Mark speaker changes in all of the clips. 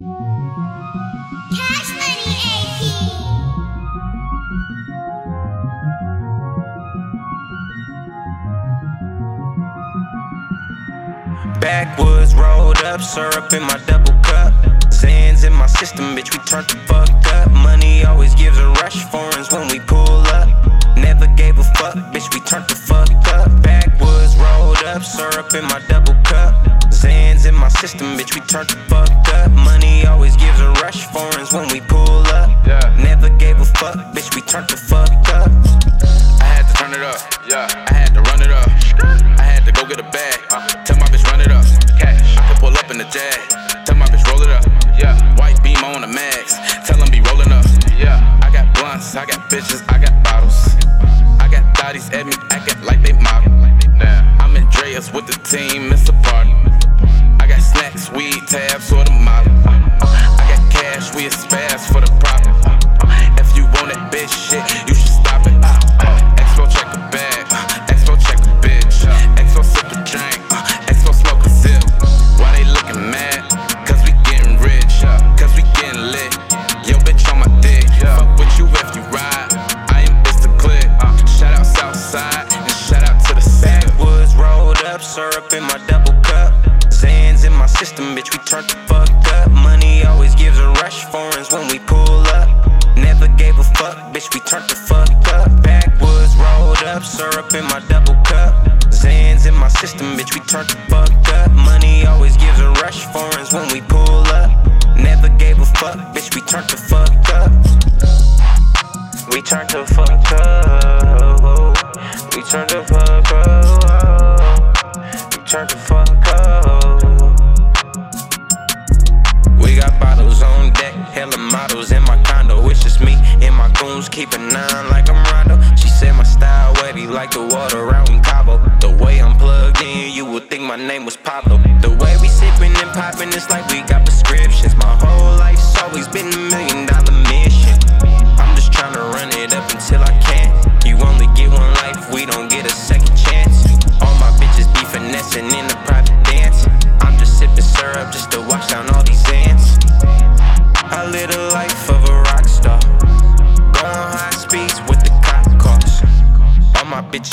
Speaker 1: Cash Money AP.
Speaker 2: Backwoods rolled up, syrup in my double cup. Zans in my system, bitch, we turned the fuck up. Money always gives a rush, foreigns when we pull up. Never gave a fuck, bitch, we turned the fuck up. Backwoods rolled up, syrup in my double system, bitch, we turned the fuck up. Money always gives a rush, foreigns when we pull up.
Speaker 3: Yeah.
Speaker 2: Never gave a fuck, bitch, we turned the fuck up.
Speaker 3: I had to turn it up. Yeah. I had to run it up. I had to go get a bag. Uh. Tell my bitch run it up. Cash. I could pull up in the jag. Tell my bitch roll it up. Yeah. White beam on the max. Tell them be rolling up. Yeah. I got blunts. I got bitches. I got bottles. I got thotties at me acting like they model. I'm in Dreas with the team. For the
Speaker 2: gives a rush, foreigns when we pull up. Never gave a fuck, bitch, we turned the fuck up. Backwoods rolled up, syrup in my double cup. Zans in my system, bitch, we turned the fuck up. Money always gives a rush, foreigns when we pull up. Never gave a fuck, bitch, we turned the fuck up. We turned the fuck up. We turned the fuck goons, keep a nine like I'm Rondo. She said my style wetty like the water out in Cabo. The way I'm plugged in, you would think my name was Pablo. The way we sipping and popping, it's like we got prescriptions. My whole life's always been a million dollar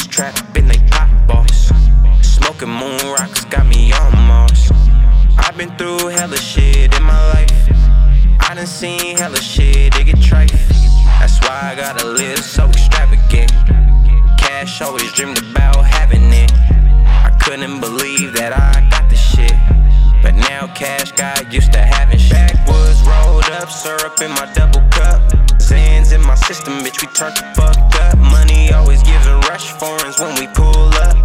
Speaker 2: trapped in they pop balls. Smoking moon rocks got me on Mars. I've been through hella shit in my life. I done seen hella shit, it get trife. That's why I gotta live so extravagant. Cash always dreamed about having it. I couldn't believe that I got the shit. But now cash got used to having shit. Backwoods rolled up, syrup in my double cup. Zans in my system, bitch, we turned the fuck up. Money always gives rush, foreigns when we pull up.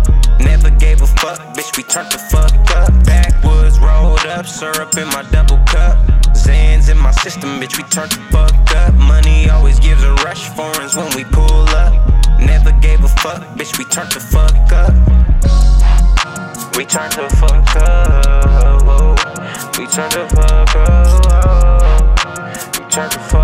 Speaker 2: Never gave a fuck, bitch, we turned the fuck up. Backwoods rolled up, syrup in my double cup. Zans in my system, bitch, we turned the fuck up. Money always gives a rush, foreigns when we pull up. Never gave a fuck, bitch, we turned the fuck up. We turned the fuck up. oh. We turned the fuck up. Oh.